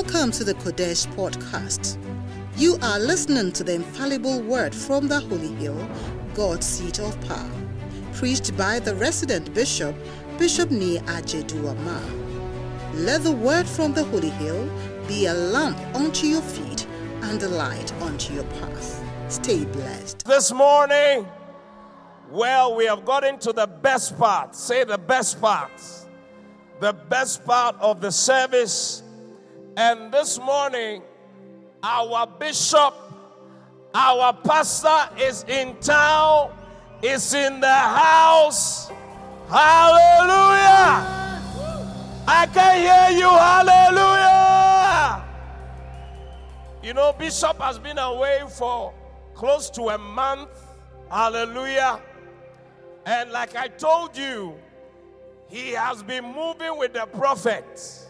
Welcome to the Qodesh podcast. You are listening to the infallible word from the Holy Hill, God's seat of power, preached by the resident bishop, Bishop Nii Adjeidu Armar. Let the word from the Holy Hill be a lamp unto your feet and a light unto your path. Stay blessed. This morning, well, we have gotten to the best part. Say the best part. The best part of the service. And this morning, our bishop, our pastor is in town, is in the house. Hallelujah! I can hear you. Hallelujah! You know, Bishop has been away for close to a month. Hallelujah. And like I told you, he has been moving with the prophet.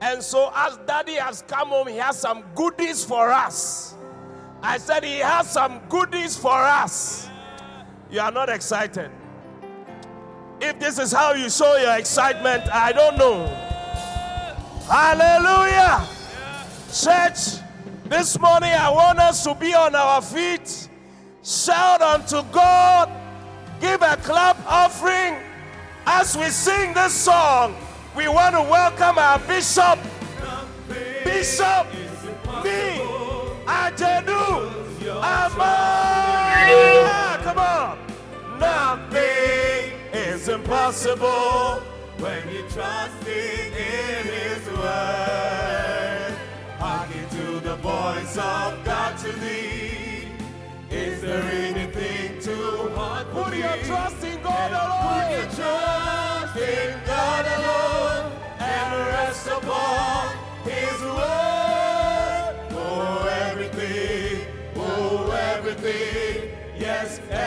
And so, as daddy has come home, he has some goodies for us. I said, He has some goodies for us. You are not excited. If this is how you show your excitement, I don't know. Hallelujah. Church, this morning I want us to be on our feet, shout unto God, give a clap offering as we sing this song. We want to welcome our bishop, Bishop Nii Adjeidu Armar. Ah, come on. Nothing is impossible when you trust in His word. Hearken to the voice of God to thee. Is there anything too hard for Put your trust in God alone. Put your trust in God alone and rest upon His word. For everything, oh everything, yes everything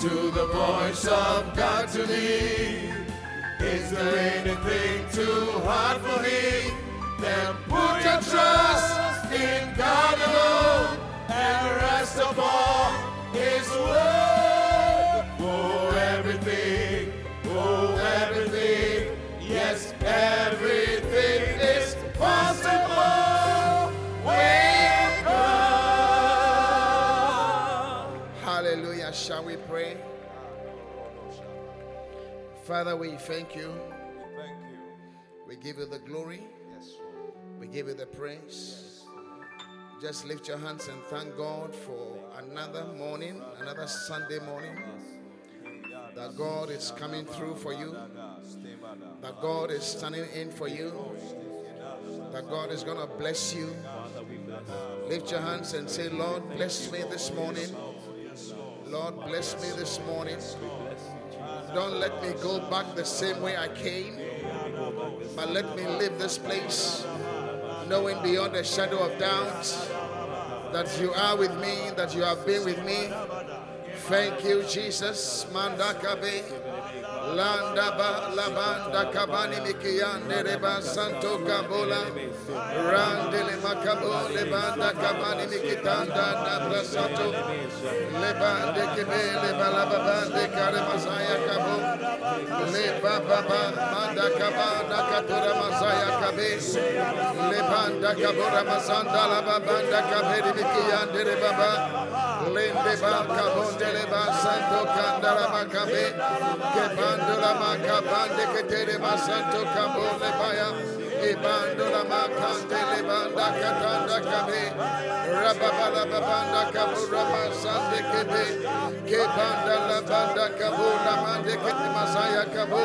to the voice of God to thee. Is there anything too hard for Him? Then put your trust in God alone and rest upon Father, we thank you. Thank you. We give you the glory. Yes, We give you the praise. Just lift your hands and thank God for another morning, another Sunday morning. That God is coming through for you. That God is standing in for you. That God is going to bless you. Lift your hands and say, Lord, bless me this morning. Lord, bless me this morning. Don't let me go back the same way I came, but let me leave this place knowing beyond a shadow of doubt that you are with me, that you have been with me. Thank you, Jesus. Mandakabe. Landa ba labanda kabani santo kabola randele makabo lebanda kabani mikitanda na brasato lebande kebe kare masaya leba baba manda kabanda katura masaya kabe lebanda kabura masanda la babanda kaberi mikiyande re baba lende ba kabonde leba santo kandara makabe kebandola makabande ketere masanto kabole baya ibandola makande lebanda katanda kabe. Rababala babanda kabura masande kebe kebanda la banda kabula mande kete masaya kabo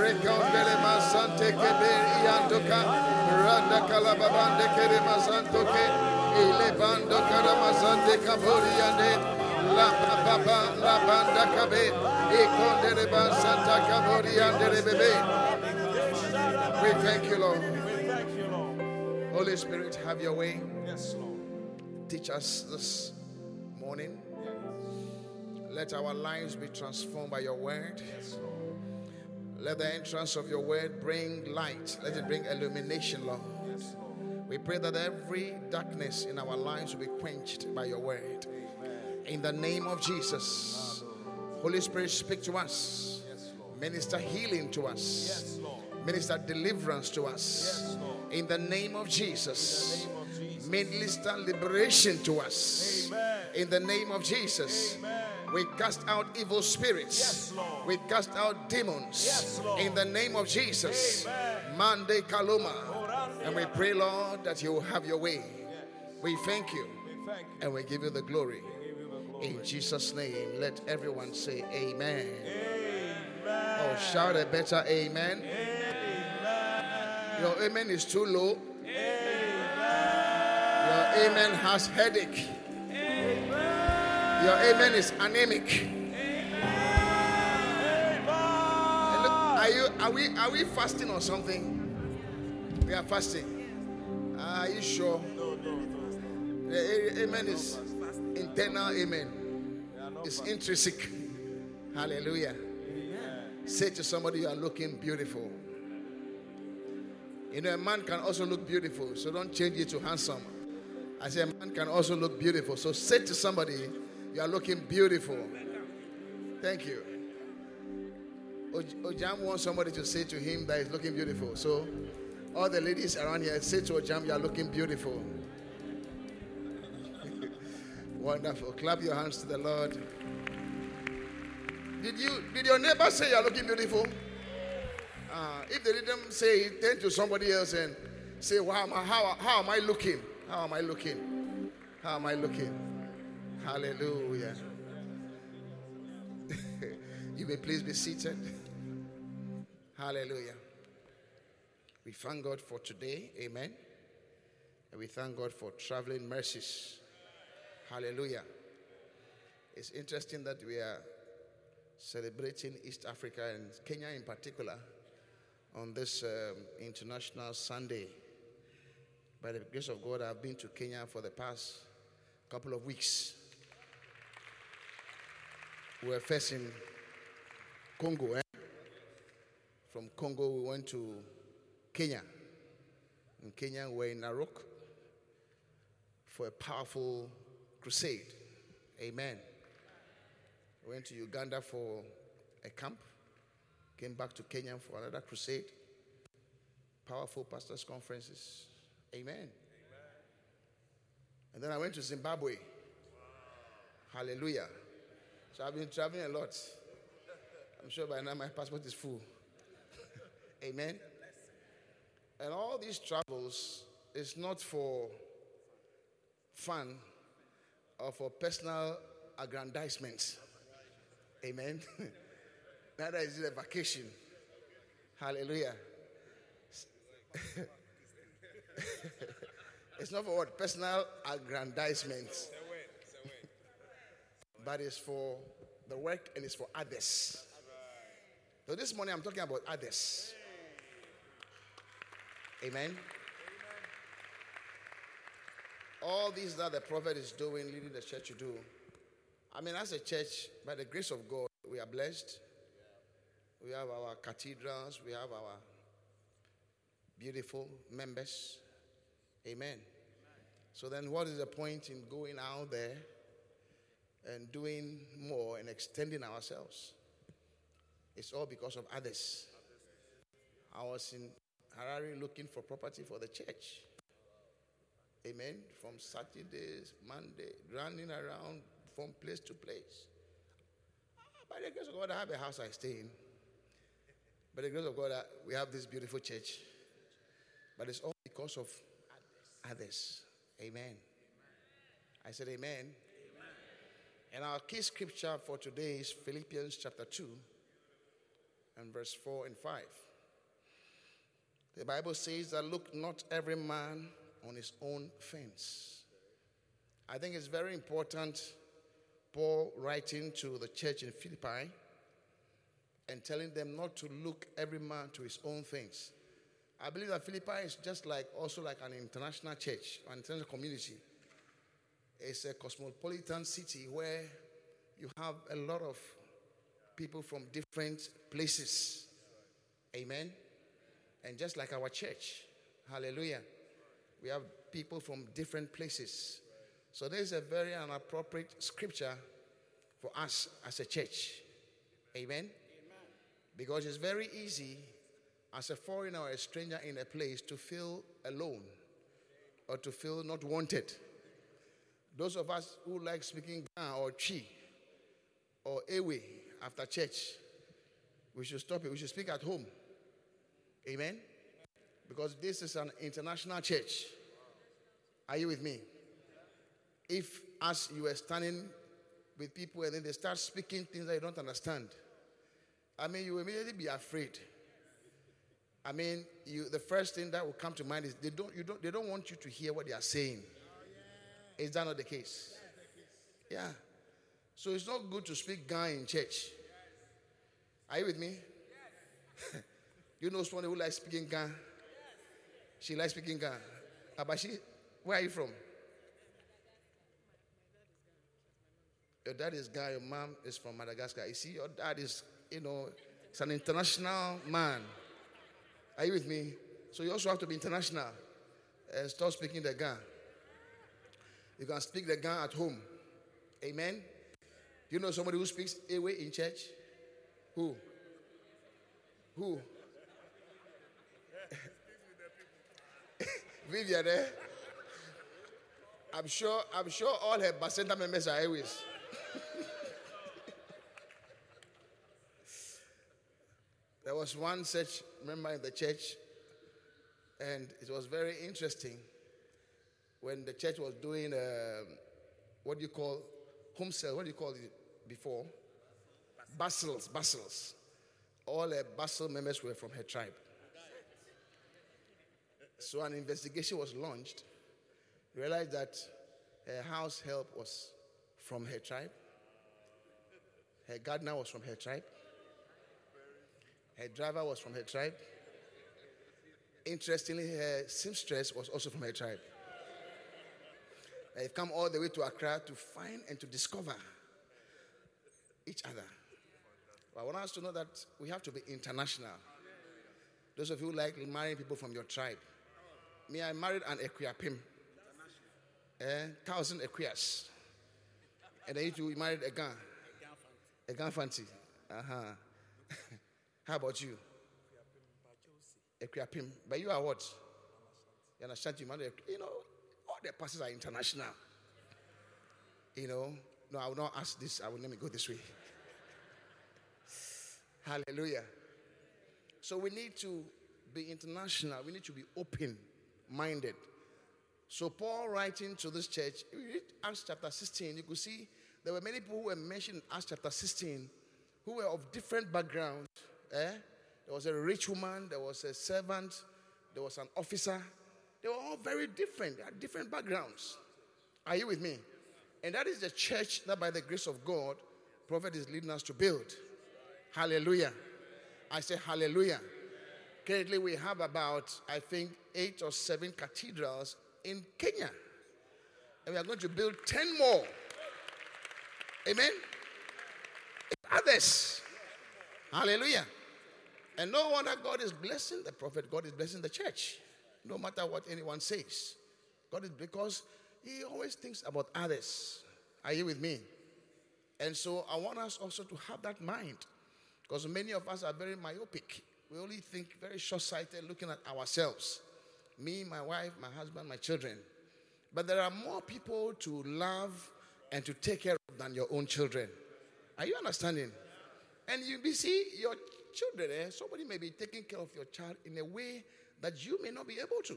rekondele masante kebe iandoka randa kalababande kere masanto ke. Ile bando karamasante kaburi yande. La baba la banda kabe. Ikondele basanta kaburi yande bebe we thank you lord holy spirit have your way Yes, Lord. teach us this morning Yes. Let our lives be transformed by your word. Yes, Lord. Let the entrance of your word bring light. Let it bring illumination, Lord. Yes, Lord. We pray that every darkness in our lives will be quenched by your word. Amen. In the name of Jesus. Holy Spirit, speak to us. Yes, Minister healing to us. Minister deliverance to us. In the name of Jesus. Minister liberation to us. In the name of Jesus. We cast out evil spirits. we cast out demons. in the name of Jesus. Mande Kaluma. And we pray, Lord, that you will have your way. We thank you. And we give you the glory. In Jesus' name, let everyone say amen. Oh, shout a better amen. Your amen is too low. Amen. Your amen has headache. Amen. Your amen is anemic. Look, are you are we are we fasting or something? We are fasting. Are you sure? No, no, no. The amen is internal amen. It's intrinsic. Hallelujah. Say to somebody you are looking beautiful. You know, a man can also look beautiful, so don't change it to handsome. I say a man can also look beautiful. So say to somebody, you are looking beautiful. Thank you. Ojam wants somebody to say to him that he's looking beautiful. So all the ladies around here say to Ojam, you are looking beautiful. Wonderful. Clap your hands to the Lord. Did you did your neighbor say you are looking beautiful? Uh, if they didn't say it, turn to somebody else and say, wow, how, how am I looking? How am I looking? How am I looking? Hallelujah. you may please be seated. Hallelujah. We thank God for today. Amen. And we thank God for traveling mercies. Hallelujah. It's interesting that we are celebrating East Africa and Kenya in particular on this um, International Sunday. By the grace of God, I've been to Kenya for the past couple of weeks. We were in Congo. Eh? From Congo, we went to Kenya. In Kenya, we were in Narok for a powerful crusade. Amen. We went to Uganda for a camp. Came back to Kenya for another crusade. Powerful pastors' conferences. Amen. Amen. And then I went to Zimbabwe. Wow. Hallelujah. So I've been traveling a lot. I'm sure by now my passport is full. Amen. And all these travels is not for fun or for personal aggrandizement. Amen. Neither is it a vacation. Hallelujah. it's not for what? Personal aggrandizement. but it's for the work and it's for others. So this morning I'm talking about others. Amen. All these that the prophet is doing, leading the church to do. I mean, as a church, by the grace of God, we are blessed. We have our cathedrals, we have our beautiful members. Amen. So then, what is the point in going out there and doing more and extending ourselves? It's all because of others. I was in Harare looking for property for the church. Amen. From Saturdays, Monday, running around from place to place. Ah, by the grace of God, I have a house I stay in. By the grace of God, uh, we have this beautiful church. But it's all because of others. Amen. I said, Amen. Amen. And our key scripture for today is Philippians chapter 2 and verse 4 and 5. The Bible says that look not every man on his own fence. I think it's very important, Paul writing to the church in Philippi and telling them not to look every man to his own things. I believe that Philippi is just like also like an international church, an international community. It's a cosmopolitan city where you have a lot of people from different places. Amen. And just like our church, hallelujah, we have people from different places. So there's a very inappropriate scripture for us as a church. Amen. Because it's very easy as a foreigner or a stranger in a place to feel alone or to feel not wanted. Those of us who like speaking Ga or Twi or Ewe after church, we should stop it. We should speak at home. Amen? Because this is an international church. Are you with me? If, as you are standing with people and then they start speaking things that you don't understand, I mean, you immediately be afraid. I mean, you, the first thing that will come to mind is they don't, you don't, they don't want you to hear what they are saying. Is that not the case? Yeah. So it's not good to speak Ga in church. Are you with me? you know someone who likes speaking Ga? She likes speaking Ga. Abashi, where are you from? Your dad is Ga, your mom is from Madagascar. You see, your dad is, you know, it's an international man. Are you with me? So you also have to be international and start speaking the Ga. You can speak the Ga at home. Amen. Do you know somebody who speaks Ewe in church? Who? Who? Vivian, eh? I'm sure, I'm sure all her Bacenta members are Ewes. there was one such member in the church, and it was very interesting when the church was doing um, what do you call home sale? What do you call it before? Bustles, bustles. All her bustle members were from her tribe. So an investigation was launched. Realized that her house help was from her tribe. Her gardener was from her tribe. Her driver was from her tribe. Interestingly, her seamstress was also from her tribe. They've come all the way to Accra to find and to discover each other. But I want us to know that we have to be international. Those of you who like marrying people from your tribe. Me, I married an Akuapem. a thousand Equias. And then you married a Ga. A Ga fancy. Uh-huh. How about you? Akuapem. But you are what? You understand? You know, all the pastors are international. You know, no, I will not ask this. I will let me go this way. Hallelujah. So we need to be international. We need to be open minded. So Paul writing to this church, if you read Acts chapter 16, you could see there were many people who were mentioned in Acts chapter 16 who were of different backgrounds. Eh? There was a rich woman, there was a servant, there was an officer. They were all very different. They had different backgrounds. Are you with me? And that is the church that, by the grace of God, prophet is leading us to build. Hallelujah. I say hallelujah. Currently, we have about, I think, eight or seven cathedrals in Kenya. And we are going to build 10 more. Amen. Others. Hallelujah. And no wonder God is blessing the prophet, God is blessing the church. No matter what anyone says. God is because He always thinks about others. Are you with me? And so I want us also to have that mind. Because many of us are very myopic. We only think very short sighted, looking at ourselves. Me, my wife, my husband, my children. But there are more people to love and to take care of than your own children. Are you understanding? And you see your children, eh? somebody may be taking care of your child in a way that you may not be able to.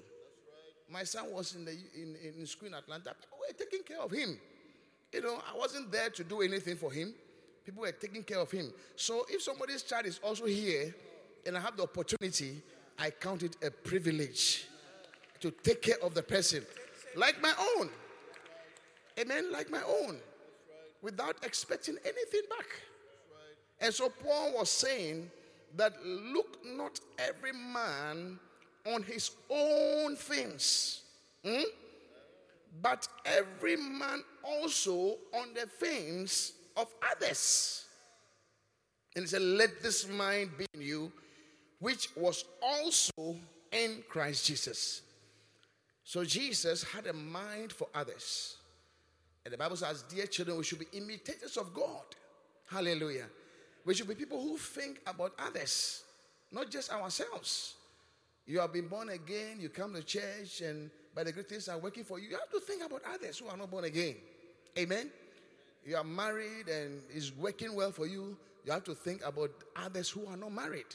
My son was in the in, in school in Atlanta. People were taking care of him. You know, I wasn't there to do anything for him. People were taking care of him. So if somebody's child is also here and I have the opportunity, I count it a privilege to take care of the person like my own. Amen, like my own. Without expecting anything back. And so Paul was saying that look not every man on his own things, hmm? but every man also on the things of others. And he said, Let this mind be in you, which was also in Christ Jesus. So Jesus had a mind for others. And the Bible says, Dear children, we should be imitators of God. Hallelujah. We should be people who think about others, not just ourselves. You have been born again, you come to church, and by the great things are working for you. You have to think about others who are not born again. Amen. You are married and it's working well for you. You have to think about others who are not married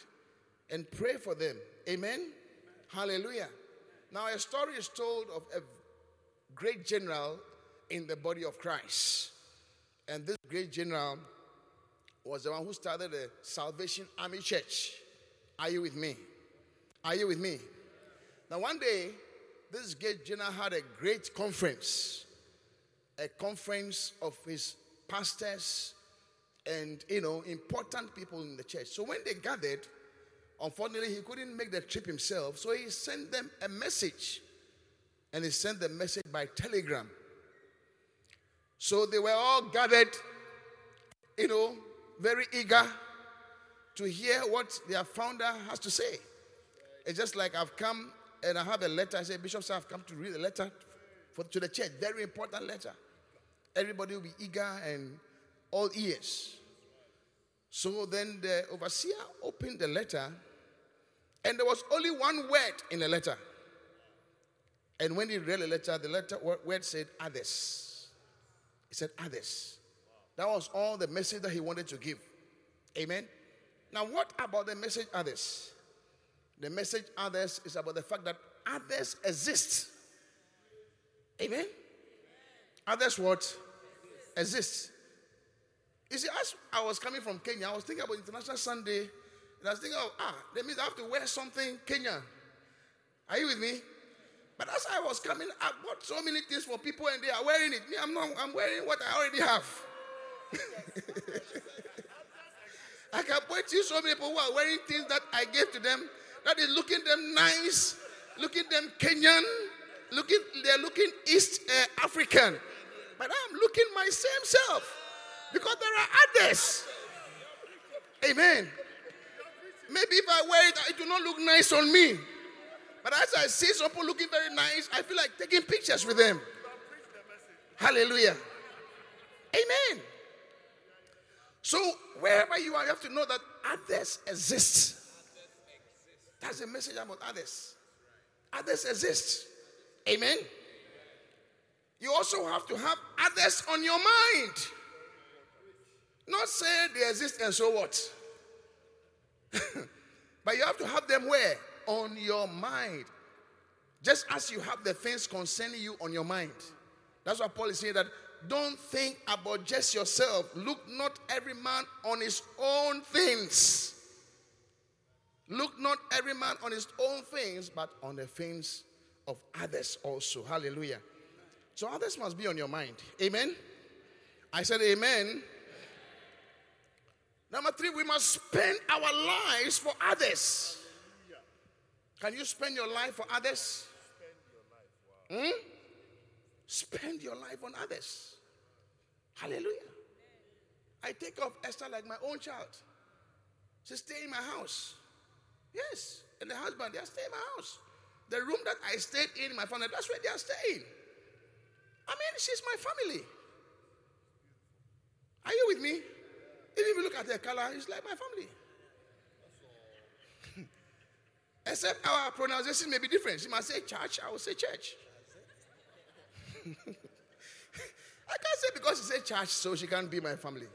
and pray for them. Amen. Hallelujah. Now, a story is told of a great general in the body of Christ. And this great general was the one who started the Salvation Army Church. Are you with me? Are you with me? Now, one day, this great general had a great conference, a conference of his pastors and, you know, important people in the church. So when they gathered, unfortunately, he couldn't make the trip himself. So he sent them a message. And he sent the message by telegram. So they were all gathered, you know, very eager to hear what their founder has to say. It's just like I've come and I have a letter. I say, Bishop, sir, I've come to read a letter for, to the church. Very important letter. Everybody will be eager and all ears. So then the overseer opened the letter, and there was only one word in the letter. And when he read the letter, the letter word said others. He said others. That was all the message that he wanted to give. Amen. Now, what about the message others? The message others is about the fact that others exist. Amen. Others what? Exist. You see, as I was coming from Kenya, I was thinking about International Sunday, and I was thinking, oh, ah, that means I have to wear something Kenya. Are you with me? But as I was coming, I bought so many things for people, and they are wearing it. Me, I'm not. I'm wearing what I already have. I can point to so many people who are wearing things that I gave to them that is looking them nice, looking them Kenyan, looking they're looking East uh, African. But I'm looking my same self because there are others. Amen. Maybe if I wear it, it will not look nice on me. But as I see some people looking very nice, I feel like taking pictures with them. Hallelujah. Amen. So wherever you are, you have to know that others exist. That's a message about others. Others exist. Amen. You also have to have others on your mind. Not say they exist and so what. but you have to have them where? On your mind. Just as you have the things concerning you on your mind. That's what Paul is saying that don't think about just yourself. Look not every man on his own things. Look not every man on his own things, but on the things of others also. Hallelujah. So others must be on your mind. Amen. I said amen. Number three, we must spend our lives for others. Can you spend your life for others? Hmm? Spend your life on others. Hallelujah. I take off Esther like my own child. She stay in my house. Yes. And the husband, they are staying in my house. The room that I stayed in, my family, that's where they are staying. I mean, she's my family. Are you with me? Even if you look at her color, it's like my family. Except our pronunciation may be different. She must say church, I will say church. I can't say because she said church, so she can't be my family.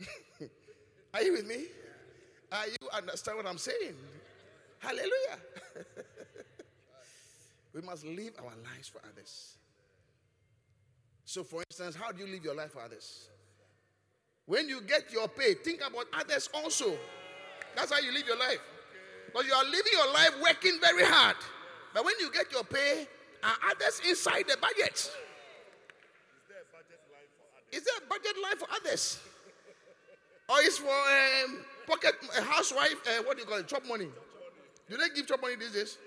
Are you with me? Are you understand what I'm saying? Hallelujah. we must live our lives for others. So, for instance, how do you live your life for others? When you get your pay, think about others also. That's how you live your life. Because you are living your life working very hard. But when you get your pay, are others inside the budget? Is there a budget line for others? or is for um, pocket a housewife? Uh, what do you call it? Chop money. Do they give chop money these days?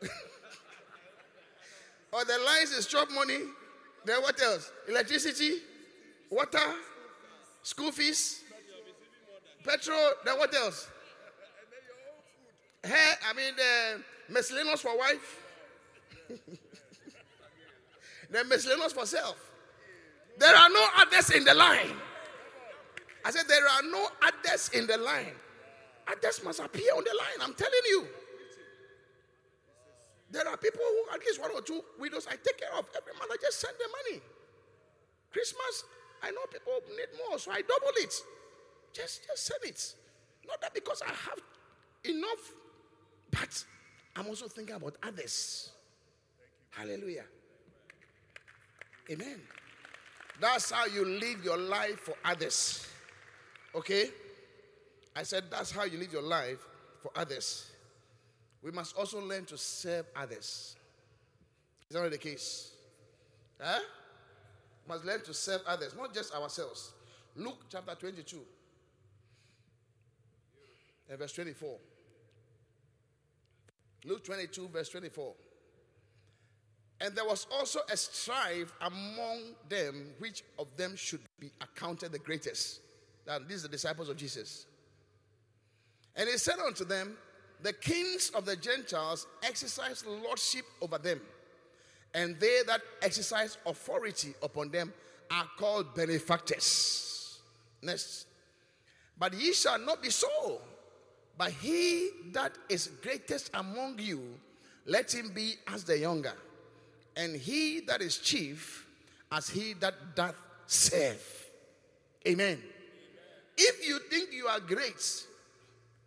or the lines is chop money. Then what else? Electricity. water, school fees, petrol, then what else? Hair, I mean, the miscellaneous for wife, then miscellaneous for self. There are no others in the line. I said, There are no others in the line. Others must appear on the line. I'm telling you. There are people who, at least one or two widows, I take care of every month. I just send them money. Christmas, I know people need more, so I double it. Just, just send it. Not that because I have enough, but I'm also thinking about others. Hallelujah. Amen. That's how you live your life for others. Okay? I said that's how you live your life for others. We must also learn to serve others. Is that not the case? Huh? Must learn to serve others, not just ourselves. Luke chapter 22, and verse 24. Luke 22, verse 24. And there was also a strife among them, which of them should be accounted the greatest. Now, these are the disciples of Jesus. And he said unto them, The kings of the Gentiles exercise lordship over them, and they that exercise authority upon them are called benefactors. Next. But ye shall not be so, but he that is greatest among you, let him be as the younger and he that is chief as he that doth serve. Amen. Amen. If you think you are great,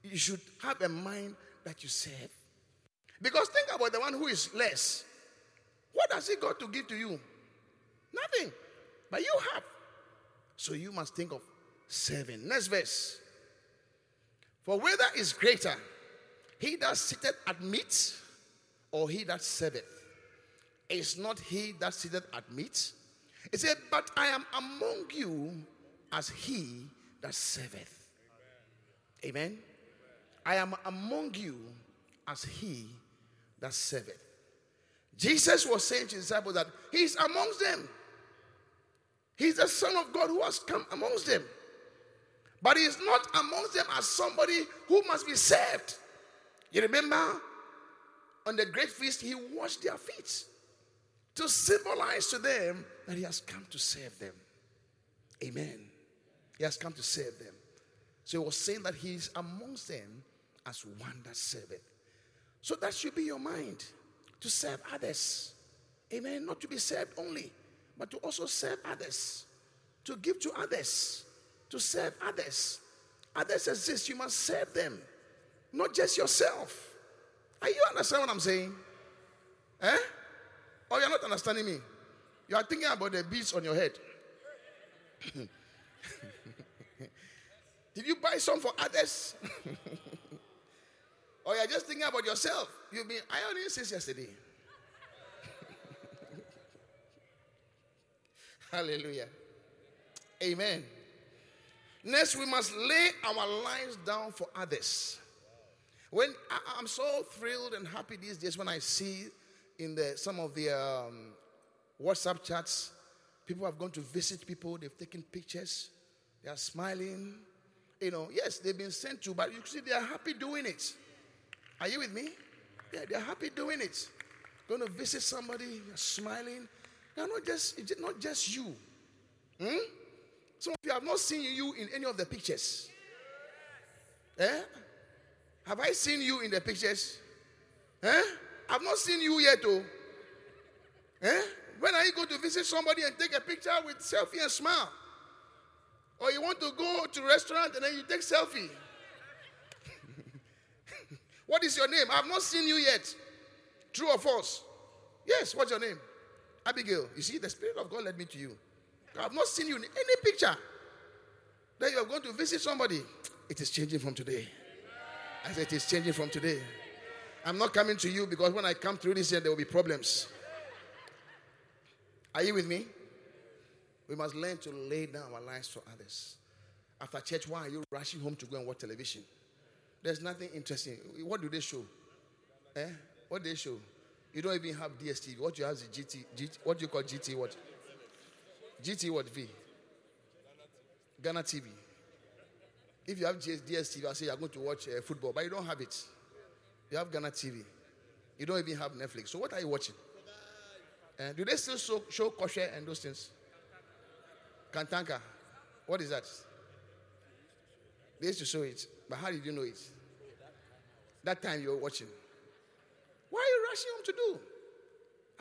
you should have a mind that you serve. Because think about the one who is less. What has he got to give to you? Nothing. But you have. So you must think of serving. Next verse. For whether is greater, he that sitteth at meat or he that serveth? Is not he that sitteth at meat? He said, But I am among you as he that serveth. Amen. Amen. I am among you as he that serveth. Jesus was saying to his disciples that he's amongst them. He's the Son of God who has come amongst them. But he is not amongst them as somebody who must be served. You remember on the great feast, he washed their feet to symbolize to them that he has come to save them. Amen. He has come to save them. So he was saying that he is amongst them as one that serveth. So that should be your mind to serve others. Amen. Not to be served only, but to also serve others, to give to others, to serve others. Others exist, you must serve them, not just yourself. Are you understand what I'm saying? Eh? Oh, you're not understanding me. You are thinking about the beads on your head. Did you buy some for others? or you're just thinking about yourself? You've been ironing since yesterday. Hallelujah. Amen. Next, we must lay our lives down for others. When I, am so thrilled and happy these days when I see in the, some of the um, WhatsApp chats, people have gone to visit people, they've taken pictures, they are smiling. You know, yes, they've been sent to, but you see, they are happy doing it. Are you with me? Yeah, they're happy doing it. Going to visit somebody, you're smiling. They're not just, it's not just you. Hmm? Some of you have not seen you in any of the pictures. Eh? Have I seen you in the pictures? Eh? I've not seen you yet, oh. Eh? When are you going to visit somebody and take a picture with selfie and smile? Or you want to go to restaurant and then you take selfie? what is your name? I've not seen you yet. True or false? Yes, what's your name? Abigail. You see, the Spirit of God led me to you. I've not seen you in any picture. Then you are going to visit somebody. It is changing from today. Said, it is changing from today. I'm not coming to you because when I come through this year, there will be problems. Are you with me? We must learn to lay down our lives for others. After church, why are you rushing home to go and watch television? There's nothing interesting. What do they show? Eh? What they show? You don't even have DSTV. What you have is GT, GT what do you call GT what? GT what V? Ghana TV. If you have DSTV, I say you're going to watch uh, football, but you don't have it. You have Ghana TV. You don't even have Netflix. So what are you watching? Uh, do they still show, show kosher and those things? Kantanka. What is that? They used to show it. But how did you know it? That time you were watching. What are you rushing home to do?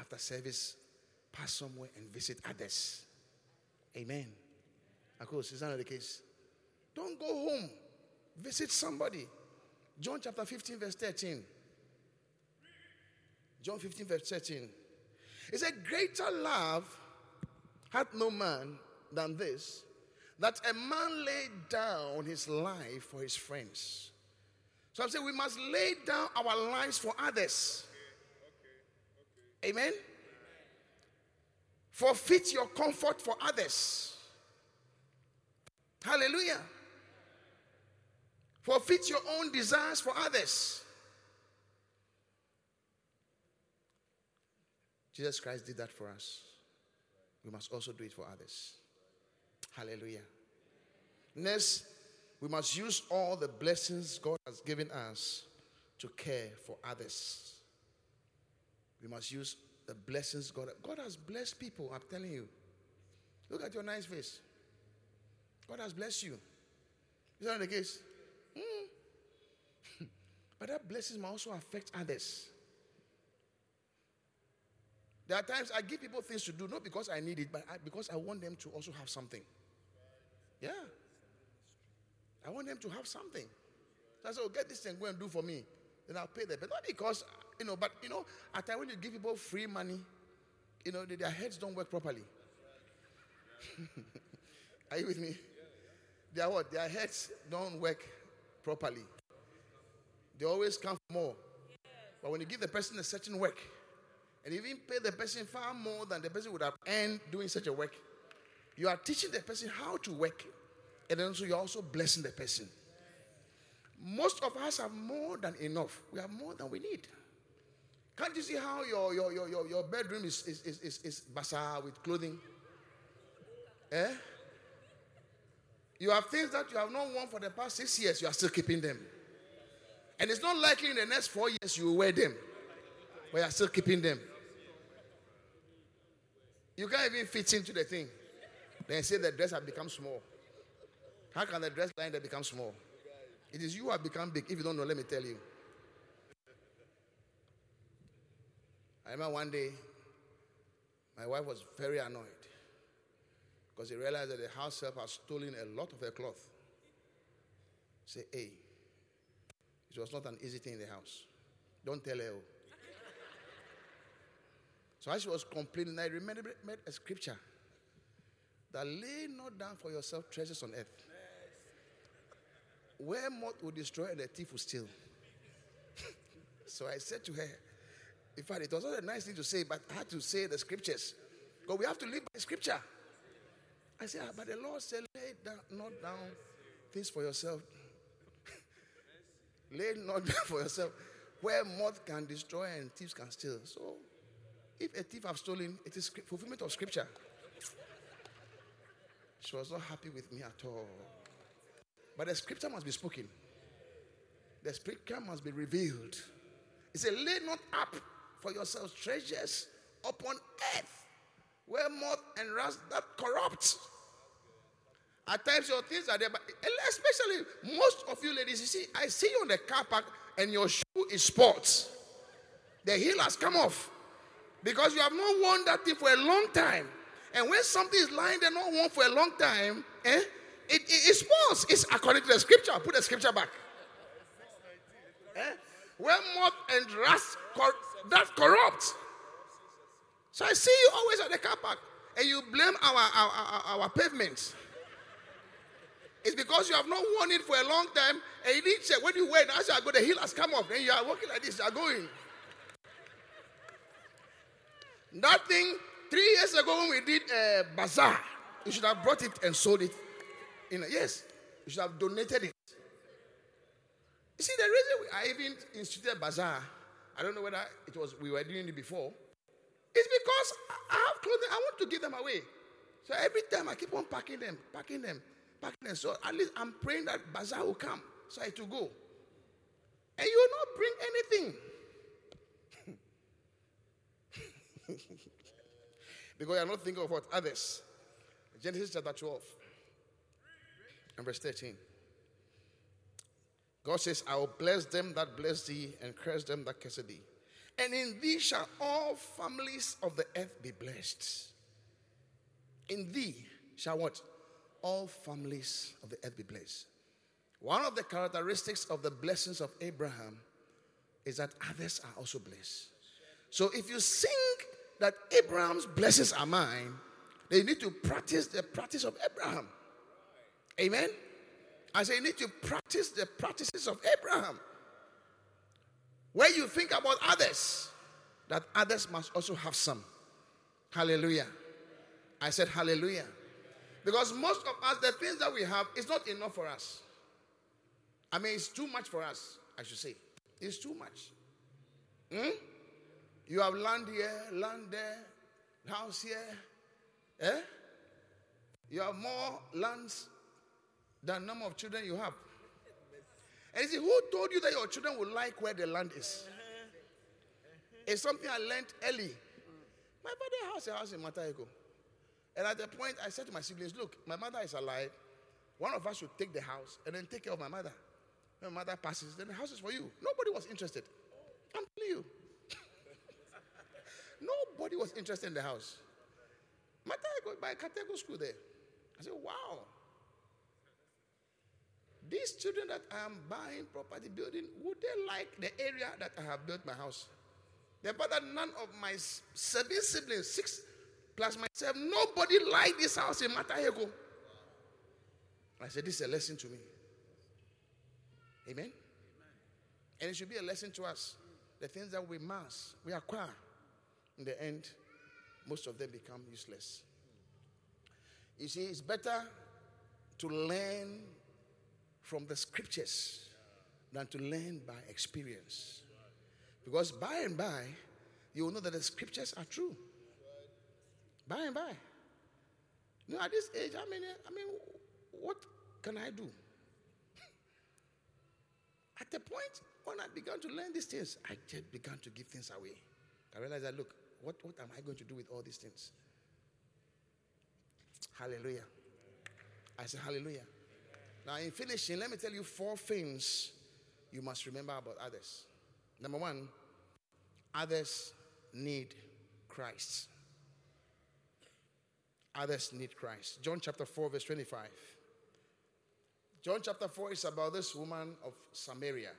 After service, pass somewhere and visit others. Amen. Of course, is that not the case? Don't go home. Visit somebody. John chapter 15, verse 13. John 15, verse 13. It's a greater love hath no man than this, that a man laid down his life for his friends. So I'm saying we must lay down our lives for others. Amen. Forfeit your comfort for others. Hallelujah. Forfeit your own desires for others. Jesus Christ did that for us. We must also do it for others. Hallelujah. Next, we must use all the blessings God has given us to care for others. We must use the blessings God God has blessed people, I'm telling you. Look at your nice face. God has blessed you. Is that the case? But that blessings might also affect others. There are times I give people things to do, not because I need it, but I, because I want them to also have something. Yeah. I want them to have something. So I say, oh, get this thing, go and do for me. Then I'll pay them. But not because, you know, but, you know, at times when you give people free money, you know, their heads don't work properly. Are you with me? Their what? Their heads don't work properly. They always come for more. But when you give the person a certain work, and even pay the person far more than the person would have earned doing such a work, you are teaching the person how to work, and then so you're also blessing the person. Most of us have more than enough. We have more than we need. Can't you see how your, your, your, your, your bedroom is, is, is, is, is bazaar with clothing? Eh? You have things that you have not worn for the past six years, you are still keeping them. And it's not likely in the next four years you will wear them, but you are still keeping them. You can't even fit into the thing. Then say the dress has become small. How can the dress line that become small? It is you who have become big. If you don't know, let me tell you. I remember one day, my wife was very annoyed because she realized that the house help had stolen a lot of her cloth. Say, hey, it was not an easy thing in the house. Don't tell her. oh. So as she was complaining, I remembered a scripture that lay not down for yourself treasures on earth. Where moth will destroy and the thief will steal. so I said to her, in fact, it was not a nice thing to say, but I had to say the scriptures. Because we have to live by scripture. I said, ah, but the Lord said, lay down, not down things for yourself. Lay not for yourself where moth can destroy and thieves can steal. So if a thief have stolen, it is fulfillment of scripture. She was not happy with me at all. But the scripture must be spoken. The scripture must be revealed. It said, Lay not up for yourselves treasures upon earth, where moth and rust that corrupt. At times your things are there, but especially most of you ladies, you see, I see you on the car park and your shoe is sports. The heel has come off because you have not worn that thing for a long time. And when something is lying there not worn for a long time, eh, it, it, it's false. It's according to the scripture. Put the scripture back. Eh? Where moth and rust cor- that corrupt. So I see you always at the car park, and you blame our our, our, our pavements. It's because you have not worn it for a long time, and you didn't when you wear it. As you go, the heel has come off. Then you are walking like this. You are going. That thing three years ago when we did a bazaar, you should have brought it and sold it. In a, yes, you should have donated it. You see, the reason we, I even instituted bazaar, I don't know whether it was we were doing it before, is because I have clothing I want to give them away. So every time I keep on packing them, packing them. Packing and so at least I'm praying that bazaar will come so I to go. And you will not bring anything. because you are not thinking of what others. Genesis chapter 12 and verse 13. God says, I will bless them that bless thee and curse them that curse thee. And in thee shall all families of the earth be blessed. In thee shall what? All families of the earth be blessed. One of the characteristics of the blessings of Abraham is that others are also blessed. So if you think that Abraham's blessings are mine, they need to practice the practice of Abraham. Amen. I say you need to practice the practices of Abraham. Where you think about others, that others must also have some. Hallelujah. I said hallelujah. Because most of us, the things that we have is not enough for us. I mean, it's too much for us, I should say. It's too much. Hmm? You have land here, land there, house here. Eh? You have more lands than number of children you have. And you see, who told you that your children will like where the land is? It's something I learned early. My father has a house in Mataheko. And at the point, I said to my siblings, look, my mother is alive. One of us should take the house and then take care of my mother. When my mother passes, then the house is for you. Nobody was interested. I'm telling you. Nobody was interested in the house. Mataheko, by Kateko school there. I said, wow. These children that I am buying property building, would they like the area that I have built my house? The fact that none of my seven siblings, six plus myself, nobody liked this house in Mataheko. I said, This is a lesson to me. Amen? Amen? And it should be a lesson to us. The things that we mass, we acquire, in the end, most of them become useless. You see, it's better to learn from the scriptures than to learn by experience. Because by and by, you will know that the scriptures are true. By and by. You know, at this age, I mean, I mean, what can I do? At the point when I began to learn these things, I just began to give things away. I realized that, look, what, what am I going to do with all these things? Hallelujah. I said, Hallelujah. Now, in finishing, let me tell you four things you must remember about others. Number one, others need Christ. Others need Christ. John chapter 4, verse 25. John chapter 4 is about this woman of Samaria,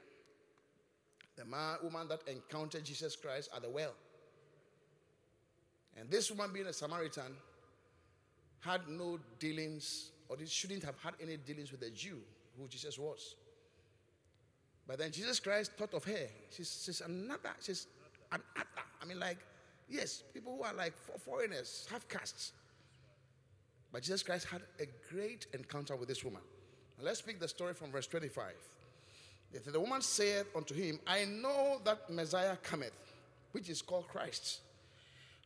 the man, woman that encountered Jesus Christ at the well. And this woman, being a Samaritan, had no dealings or shouldn't have had any dealings with a Jew who Jesus was. But then Jesus Christ thought of her. She's, she's another, she's another. I mean, like, yes, people who are like foreigners, half castes. But Jesus Christ had a great encounter with this woman. Now let's pick the story from verse 25. The woman said unto him, I know that Messiah cometh, which is called Christ.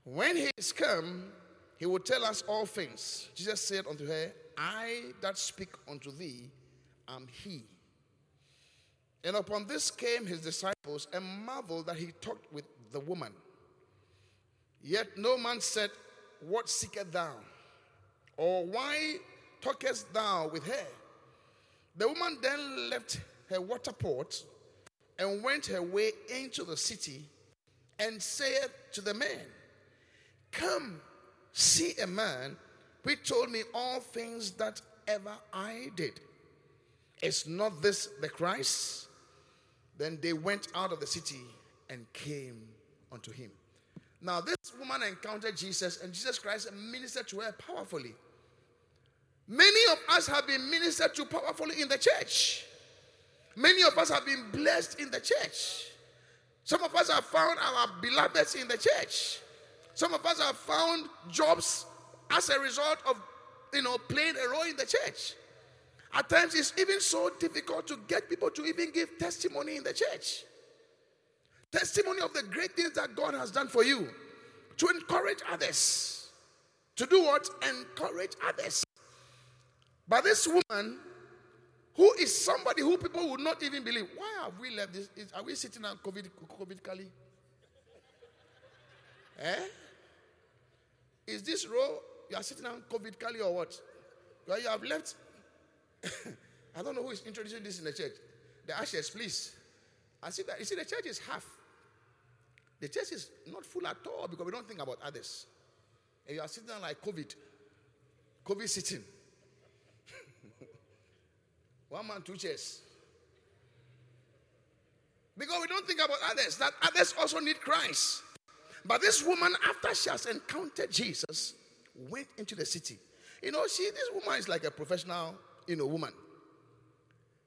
When he is come, he will tell us all things. Jesus said unto her, I that speak unto thee am he. And upon this came his disciples and marveled that he talked with the woman. Yet no man said, What seekest thou? Or why talkest thou with her? The woman then left her water pot and went her way into the city and said to the man, Come, see a man who told me all things that ever I did. Is not this the Christ? Then they went out of the city and came unto him. Now, this woman encountered Jesus, and Jesus Christ ministered to her powerfully. Many of us have been ministered to powerfully in the church. Many of us have been blessed in the church. Some of us have found our beloveds in the church. Some of us have found jobs as a result of you know playing a role in the church. At times it's even so difficult to get people to even give testimony in the church. Testimony of the great things that God has done for you. To encourage others. To do what? Encourage others. But this woman, who is somebody who people would not even believe, why have we left this? Is, are we sitting on COVID, COVID Kali? Eh? Is this row you are sitting on COVID Kali or what? Well, you have left. I don't know who is introducing this in the church. The ashes, please. I see that. You see, the church is half. The church is not full at all because we don't think about others. And you are sitting like COVID. COVID sitting. One man, two chairs. Because we don't think about others, that others also need Christ. But this woman, after she has encountered Jesus, went into the city. You know, she this woman is like a professional, you know, woman.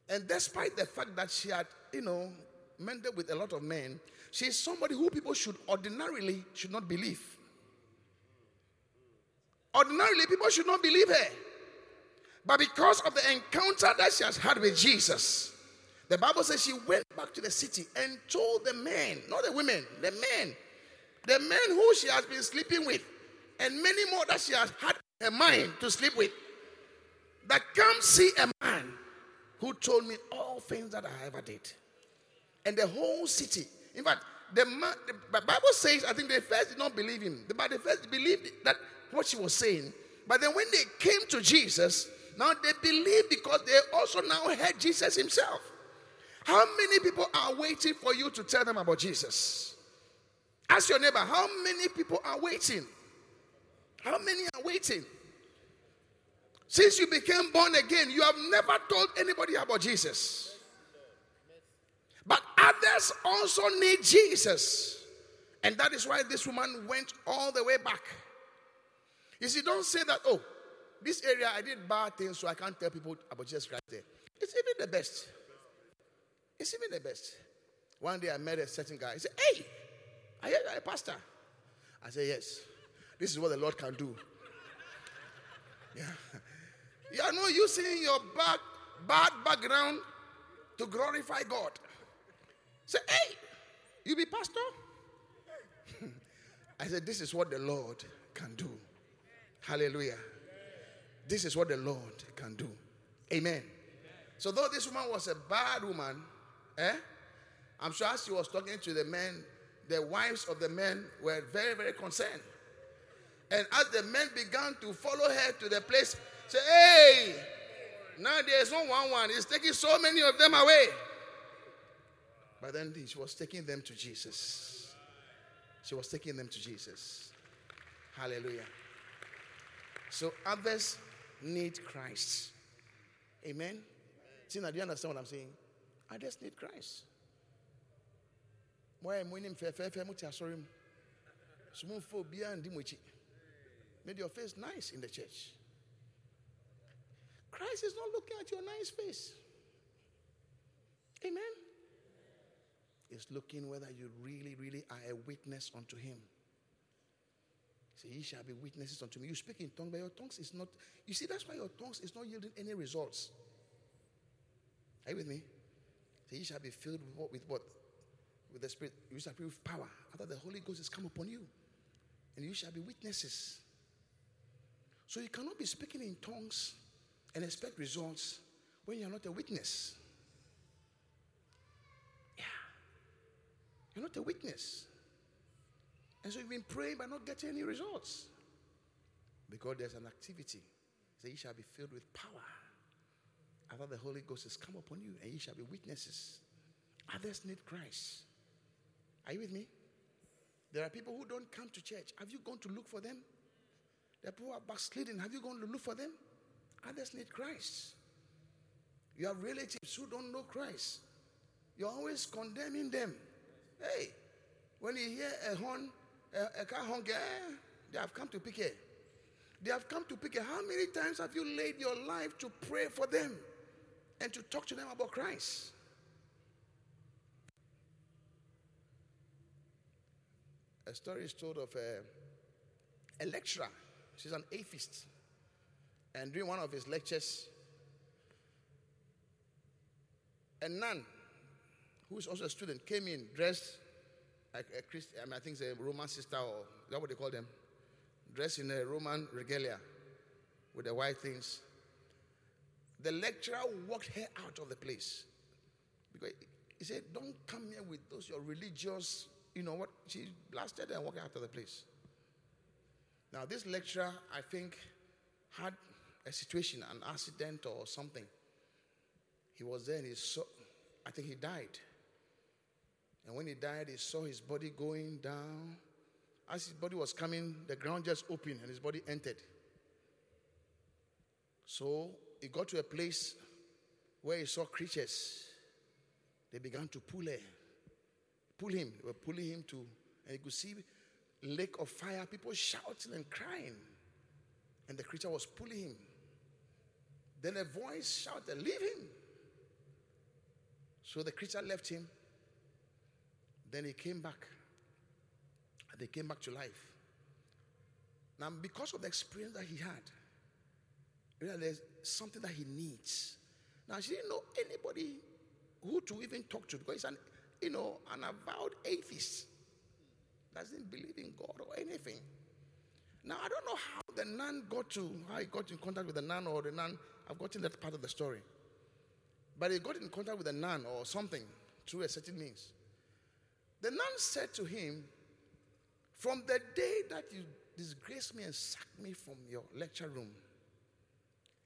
And despite the fact that she had, you know, mended with a lot of men, she is somebody who people should ordinarily should not believe. Ordinarily, people should not believe her. But because of the encounter that she has had with Jesus, the Bible says she went back to the city and told the men, not the women, the men, the men who she has been sleeping with, and many more that she has had a mind to sleep with, that come see a man who told me all things that I ever did. And the whole city, in fact, the, man, the Bible says, I think they first did not believe him, but they first believed that what she was saying. But then when they came to Jesus, now they believe because they also now heard Jesus himself. How many people are waiting for you to tell them about Jesus? Ask your neighbor, how many people are waiting? How many are waiting? Since you became born again, you have never told anybody about Jesus. But others also need Jesus. And that is why this woman went all the way back. You see, don't say that, oh, this area I did bad things, so I can't tell people about Jesus right there. It's even the best. It's even the best. One day I met a certain guy. He said, Hey, are you a pastor? I said, Yes. This is what the Lord can do. Yeah. You are not using your bad, bad background to glorify God. Say, hey, you be pastor? I said, this is what the Lord can do. Hallelujah. This is what the Lord can do. Amen. So though this woman was a bad woman, eh? I'm sure as she was talking to the men, the wives of the men were very, very concerned. And as the men began to follow her to the place, say, hey, now there's no one one. He's taking so many of them away. But then she was taking them to Jesus. She was taking them to Jesus. Hallelujah. So others need Christ. Amen. Tina, do you understand what I'm saying? Others need Christ. Why am winning fair fair fair sorry. Smooth phobia and dimuchi. Made your face nice in the church. Christ is not looking at your nice face. Amen. He's looking whether you really, really are a witness unto him. Say, ye shall be witnesses unto me. You speak in tongues, but your tongues is not. You see, that's why your tongues is not yielding any results. Are you with me? Say, ye shall be filled with what? With what? With the Spirit. You shall be with power. After the Holy Ghost has come upon you. And you shall be witnesses. So you cannot be speaking in tongues and expect results when you're not a witness. You're not a witness. And so you've been praying but not getting any results. Because there's an activity. Say, you shall be filled with power. After the Holy Ghost has come upon you, and you shall be witnesses. Others need Christ. Are you with me? There are people who don't come to church. Have you gone to look for them? There are people who are backsliding. Have you gone to look for them? Others need Christ. You have relatives who don't know Christ. You're always condemning them. Hey, when you hear a horn, a, a car eh, they have come to pick it. They have come to pick it. How many times have you laid your life to pray for them and to talk to them about Christ? A story is told of a, a lecturer. She's an atheist. And during one of his lectures, a nun, who is also a student, came in dressed like a Christian, I, mean, I think it's a Roman sister, or is that what they call them? Dressed in a Roman regalia with the white things. The lecturer walked her out of the place. Because he said, Don't come here with those your religious, you know what? She blasted and walked out of the place. Now, this lecturer, I think, had a situation, an accident or something. He was there and he saw, I think he died. And when he died, he saw his body going down. As his body was coming, the ground just opened and his body entered. So he got to a place where he saw creatures. They began to pull him, pull him. They were pulling him to, and he could see lake of fire, people shouting and crying. And the creature was pulling him. Then a voice shouted, Leave him. So the creature left him. Then he came back. And they came back to life. Now, because of the experience that he had, there's something that he needs. Now, she didn't know anybody who to even talk to because he's an, you know, an avowed atheist. Doesn't believe in God or anything. Now, I don't know how the nun got to, how he got in contact with the nun or the nun. I've gotten that part of the story. But he got in contact with the nun or something through a certain means. The nun said to him, From the day that you disgraced me and sacked me from your lecture room,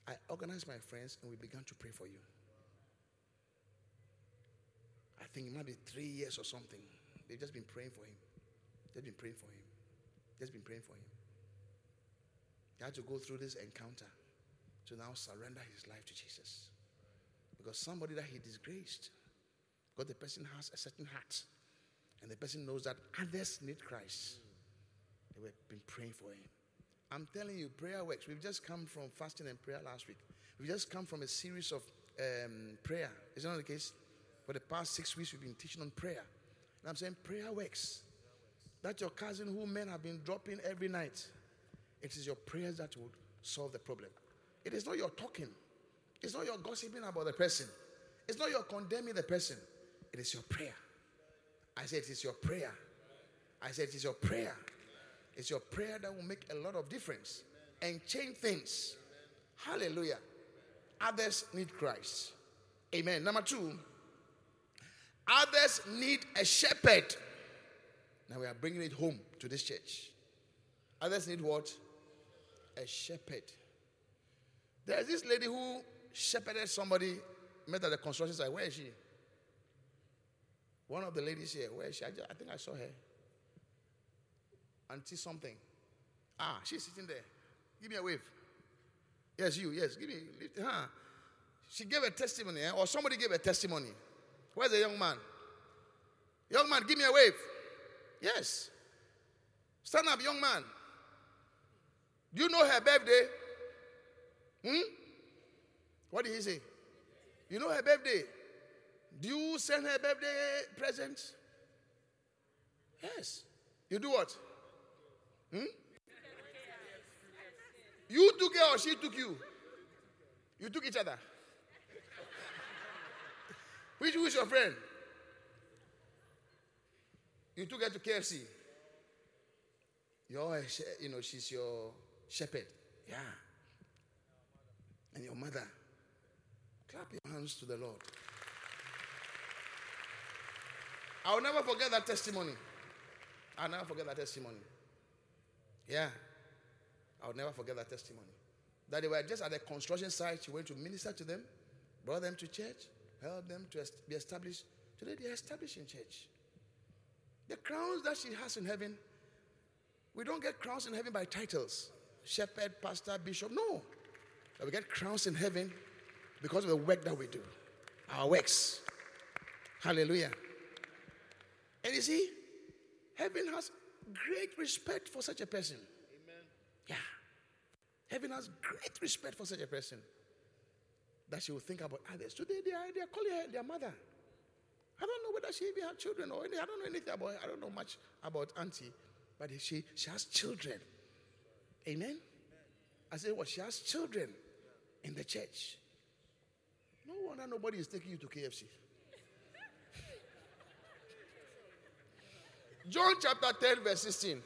I organized my friends and we began to pray for you. I think it might be three years or something. They've just been praying for him. They've been praying for him. They've just been praying for him. He had to go through this encounter to now surrender his life to Jesus. Because somebody that he disgraced, because the person has a certain heart, and the person knows that others need Christ. They were been praying for him. I'm telling you, prayer works. We've just come from fasting and prayer last week. We've just come from a series of um, prayer. Is that not the case? For the past six weeks, we've been teaching on prayer. And I'm saying prayer works. That your cousin who men have been dropping every night, it is your prayers that will solve the problem. It is not your talking. It's not your gossiping about the person. It's not your condemning the person. It is your prayer. I said it is your prayer. I said it is your prayer. It's your prayer that will make a lot of difference and change things. Hallelujah. Others need Christ. Amen. Number two, others need a shepherd. Now we are bringing it home to this church. Others need what? A shepherd. There's this lady who shepherded somebody, met at the construction site. Where is she? One of the ladies here. Where she? I, just, I think I saw her. Auntie something. Ah, she's sitting there. Give me a wave. Yes, you. Yes, give me. Lift, Huh? She gave a testimony, eh? or somebody gave a testimony. Where's the young man? Young man, give me a wave. Yes. Stand up, young man. Do you know her birthday? Hmm? What did he say? You know her birthday? Do you send her birthday presents? Yes. You do what? Hmm? You took her or she took you? You took each other. Which was your friend? You took her to KFC. You're, you know, she's your shepherd. Yeah. And your mother. Clap your hands to the Lord. I'll never forget that testimony. I'll never forget that testimony. Yeah. I'll never forget that testimony. That they were just at the construction site. She went to minister to them, brought them to church, helped them to be established. Today they are established in church. The crowns that she has in heaven, we don't get crowns in heaven by titles shepherd, pastor, bishop. No. But we get crowns in heaven because of the work that we do, our works. Hallelujah. You see, heaven has great respect for such a person. Amen. Yeah. Heaven has great respect for such a person that she will think about others. Today they are, they are calling her their mother. I don't know whether she even had children or anything. I don't know anything about her. I don't know much about Auntie, but she, she has children. Amen? Amen. I said, well, she has children in the church. No wonder nobody is taking you to KFC. John chapter 10, verse 16.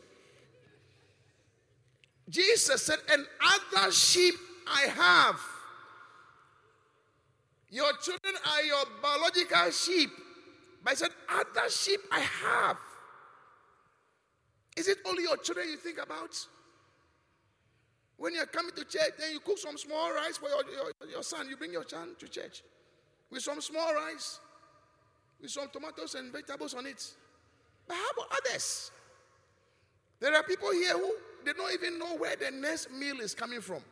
Jesus said, And other sheep I have, Your children are your biological sheep. But I said, Other sheep I have. Is it only your children you think about? When you're coming to church, then you cook some small rice for your, your, your son. You bring your son to church with some small rice, with some tomatoes and vegetables on it. But how about others? There are people here who they don't even know where the next meal is coming from.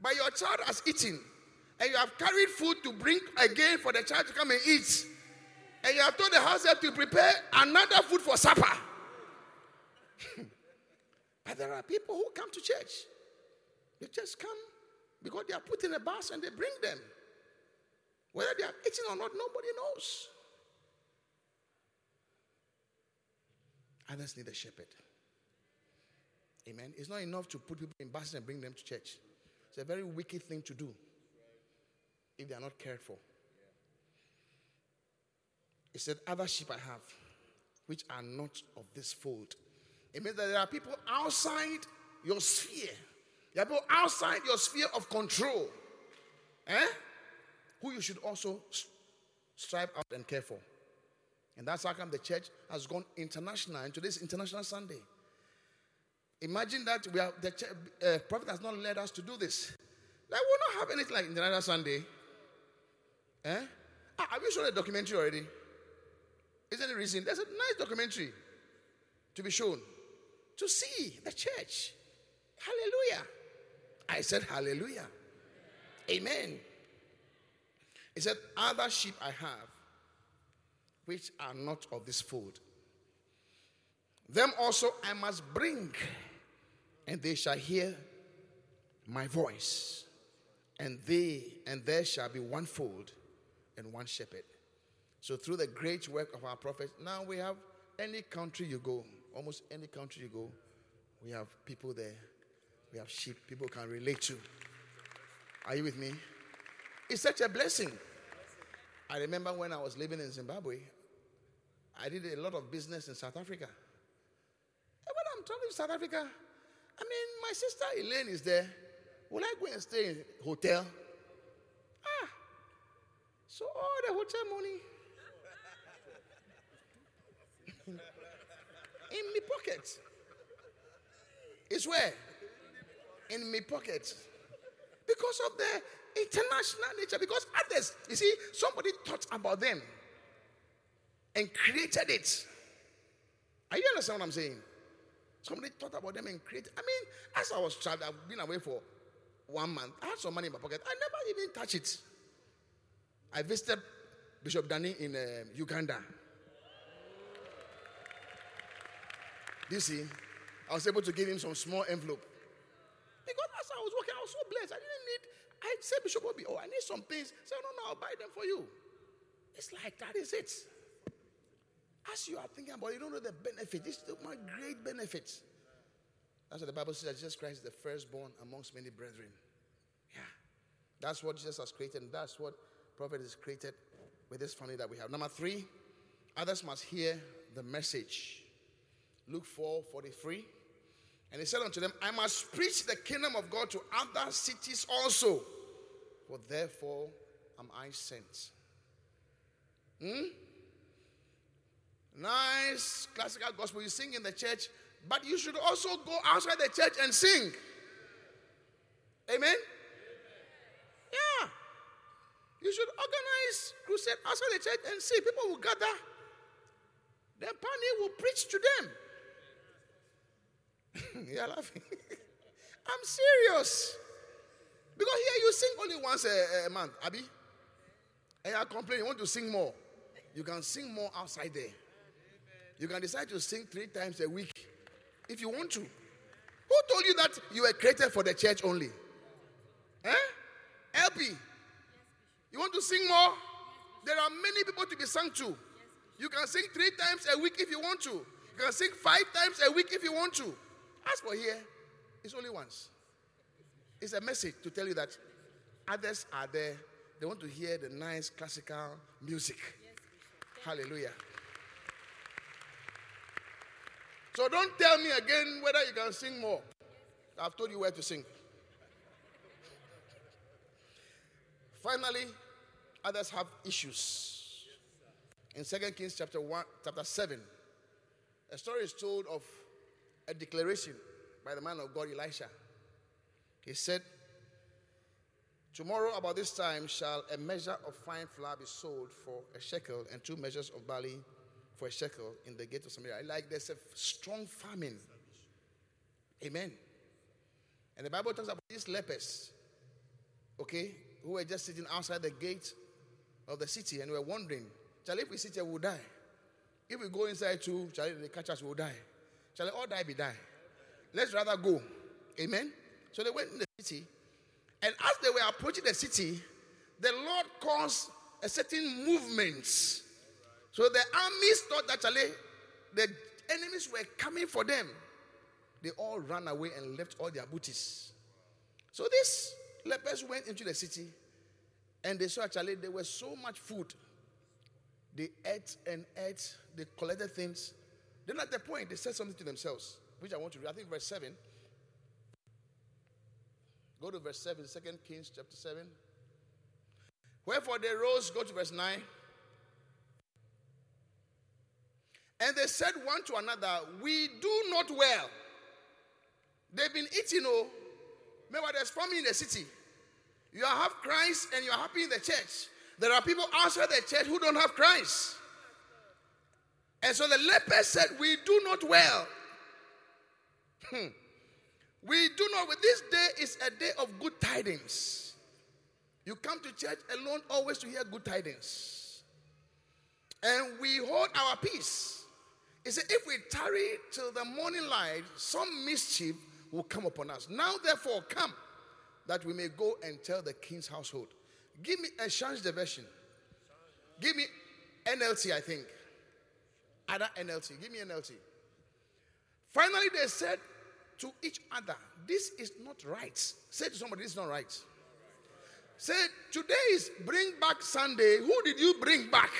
But your child has eaten, and you have carried food to bring again for the child to come and eat. And you have told the house to prepare another food for supper. but there are people who come to church. They just come because they are put in a bus and they bring them. Whether they are eating or not, nobody knows. Others need a shepherd. Amen. It's not enough to put people in buses and bring them to church. It's a very wicked thing to do if they are not cared for. He said, Other sheep I have, which are not of this fold. It means that there are people outside your sphere. There are people outside your sphere of control. Eh? Who you should also strive out and care for. And that's how come the church has gone international. And today's International Sunday. Imagine that we are, the uh, prophet has not led us to do this. Like, we'll not have anything like International Sunday. Eh? Ah, have you shown a documentary already? Is there any reason? There's a nice documentary to be shown to see the church. Hallelujah. I said, Hallelujah. Amen. He said, Other sheep I have, which are not of this fold. Them also I must bring, and they shall hear my voice. And they and there shall be one fold and one shepherd. So through the great work of our prophets, now we have any country you go, almost any country you go, we have people there. We have sheep people can relate to. Are you with me? It's such a blessing. I remember when I was living in Zimbabwe, I did a lot of business in South Africa. And when I'm traveling to South Africa, I mean, my sister Elaine is there. Will I go and stay in hotel? Ah, so all the hotel money in my pocket. It's where? In my pocket. Because of the international nature. Because others, you see, somebody thought about them and created it. Are you understand what I'm saying? Somebody thought about them and created. I mean, as I was traveling, I've been away for one month. I had some money in my pocket. I never even touched it. I visited Bishop Danny in uh, Uganda. you see? I was able to give him some small envelope. Because as I was working, I was so blessed. I didn't need, I said, Bishop Obi, oh, I need some things. Say, no, no, I'll buy them for you. It's like that is it. As you are thinking about it, you don't know the benefit. This is my great benefits. That's what the Bible says that Jesus Christ is the firstborn amongst many brethren. Yeah. That's what Jesus has created, and that's what prophet has created with this family that we have. Number three, others must hear the message. Luke 4 43. And he said unto them, I must preach the kingdom of God to other cities also, for therefore am I sent. Hmm? Nice classical gospel you sing in the church, but you should also go outside the church and sing. Amen? Yeah. You should organize crusade outside the church and see people will gather. Then Pani will preach to them. You're laughing. I'm serious. Because here you sing only once a, a month, Abby. And you complain, you want to sing more. You can sing more outside there. You can decide to sing three times a week if you want to. Who told you that you were created for the church only? Eh? LP. You want to sing more? There are many people to be sung to. You can sing three times a week if you want to. You can sing five times a week if you want to. As for here, it's only once. It's a message to tell you that others are there. They want to hear the nice classical music. Hallelujah. So don't tell me again whether you can sing more. I've told you where to sing. Finally, others have issues. In 2 Kings chapter 1, chapter 7, a story is told of a declaration by the man of God, Elisha. He said, Tomorrow, about this time, shall a measure of fine flour be sold for a shekel, and two measures of barley for a shekel in the gate of Samaria. Like there's a strong famine. Amen. And the Bible talks about these lepers, okay, who were just sitting outside the gate of the city and were wondering, shall if we sit here, we'll die. If we go inside too, shall they catch us, we'll die. Shall all die be die? Let's rather go. Amen. So they went in the city and as they were approaching the city, the Lord caused a certain movement. So the armies thought that actually the enemies were coming for them. They all ran away and left all their booties. So these lepers went into the city and they saw actually there was so much food. They ate and ate, they collected things. Then at the point, they said something to themselves, which I want to read. I think verse 7. Go to verse 7, 2 Kings chapter 7. Wherefore they rose, go to verse 9. And they said one to another, We do not well. They've been eating, oh. Remember, there's famine in the city. You have Christ and you're happy in the church. There are people outside the church who don't have Christ. And so the leper said, We do not well. Hmm. We do not, well. this day is a day of good tidings. You come to church alone always to hear good tidings. And we hold our peace. He said, if we tarry till the morning light, some mischief will come upon us. Now, therefore, come that we may go and tell the king's household. Give me a change the version. Give me NLT, I think. Other NLT. Give me NLT. Finally, they said, to each other, This is not right. Say to somebody, This is not right. Say, Today is Bring Back Sunday. Who did you bring back?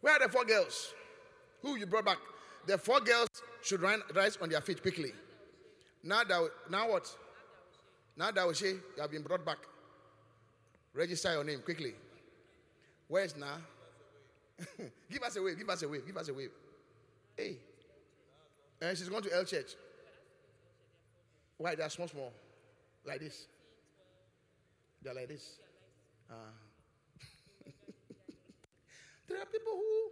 Where are the four girls? Who you brought back? The four girls should run, rise on their feet quickly. Now that now what? Now that we say you have been brought back. Register your name quickly. Where's now? give us a wave, give us a wave, give us a wave. Hey. And she's going to L Church. Why? They're small, small. Like this. They're like this. Uh. there are people who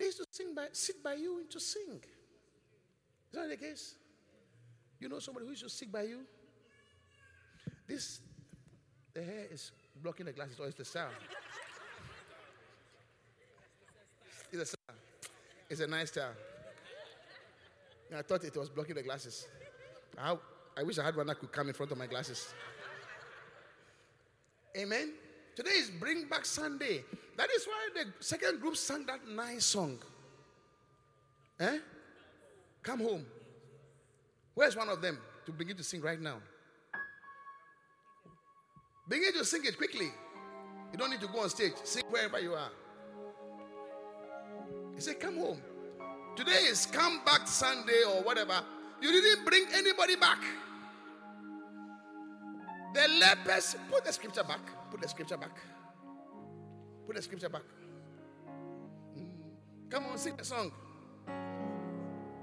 they used to sing by, sit by you and to sing. Is that the case? You know somebody who used to sit by you? This, the hair is blocking the glasses, or it's the sound. It's a sound. It's a nice sound. I thought it was blocking the glasses. I, I wish I had one that could come in front of my glasses. Amen. Today is Bring Back Sunday. That is why the second group sang that nice song. Eh? Come home. Where's one of them to begin to sing right now? Begin to sing it quickly. You don't need to go on stage. Sing wherever you are. He said, Come home. Today is come back Sunday or whatever. You didn't bring anybody back. The lepers, put the scripture back. Put the scripture back. Put the scripture back. Mm. Come on, sing the song.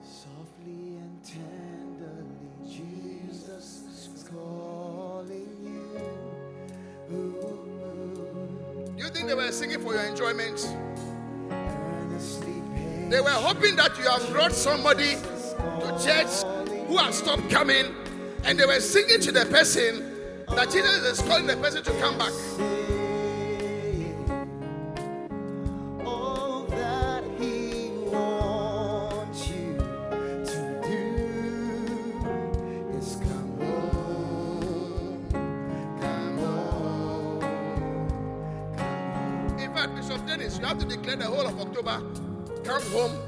Softly and tenderly, Jesus is calling you. Ooh. You think they were singing for your enjoyment? They were hoping that you have brought somebody to church who has stopped coming, and they were singing to the person that Jesus is calling the person to come back.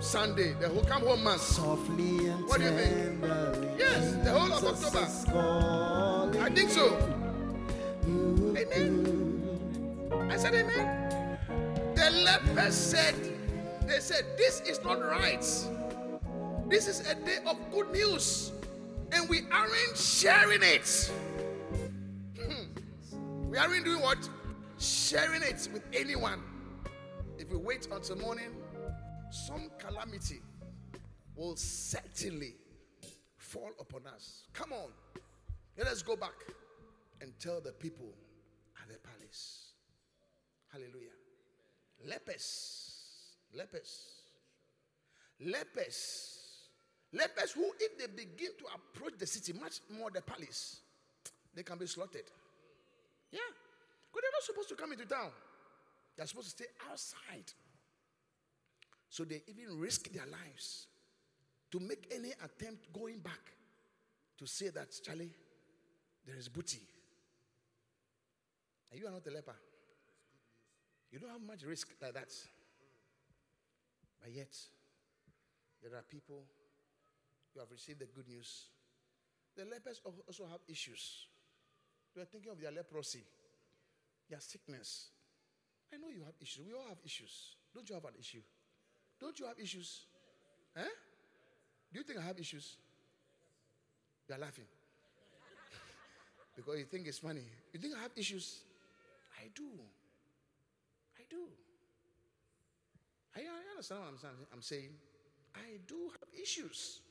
Sunday, the whole come home month. Softly and what do you think? Yes, the whole of October. I think so. Amen. I said amen. The lepers said, they said, this is not right. This is a day of good news, and we aren't sharing it. Hmm. We aren't doing what? Sharing it with anyone. If we wait until morning, some calamity will certainly fall upon us. Come on. Let us go back and tell the people at the palace. Hallelujah. Lepers. Lepers. Lepers. Lepers who, if they begin to approach the city, much more the palace, they can be slaughtered. Yeah. Because they're not supposed to come into town. They're supposed to stay outside. So they even risk their lives to make any attempt going back to say that, Charlie, there is booty. And you are not a leper. You don't have much risk like that. But yet, there are people who have received the good news. The lepers also have issues. They are thinking of their leprosy, their sickness. I know you have issues. We all have issues. Don't you have an issue? Don't you have issues? Eh? Do you think I have issues? You are laughing. because you think it's funny. You think I have issues? I do. I do. I, I understand what I'm saying. I'm saying I do have issues.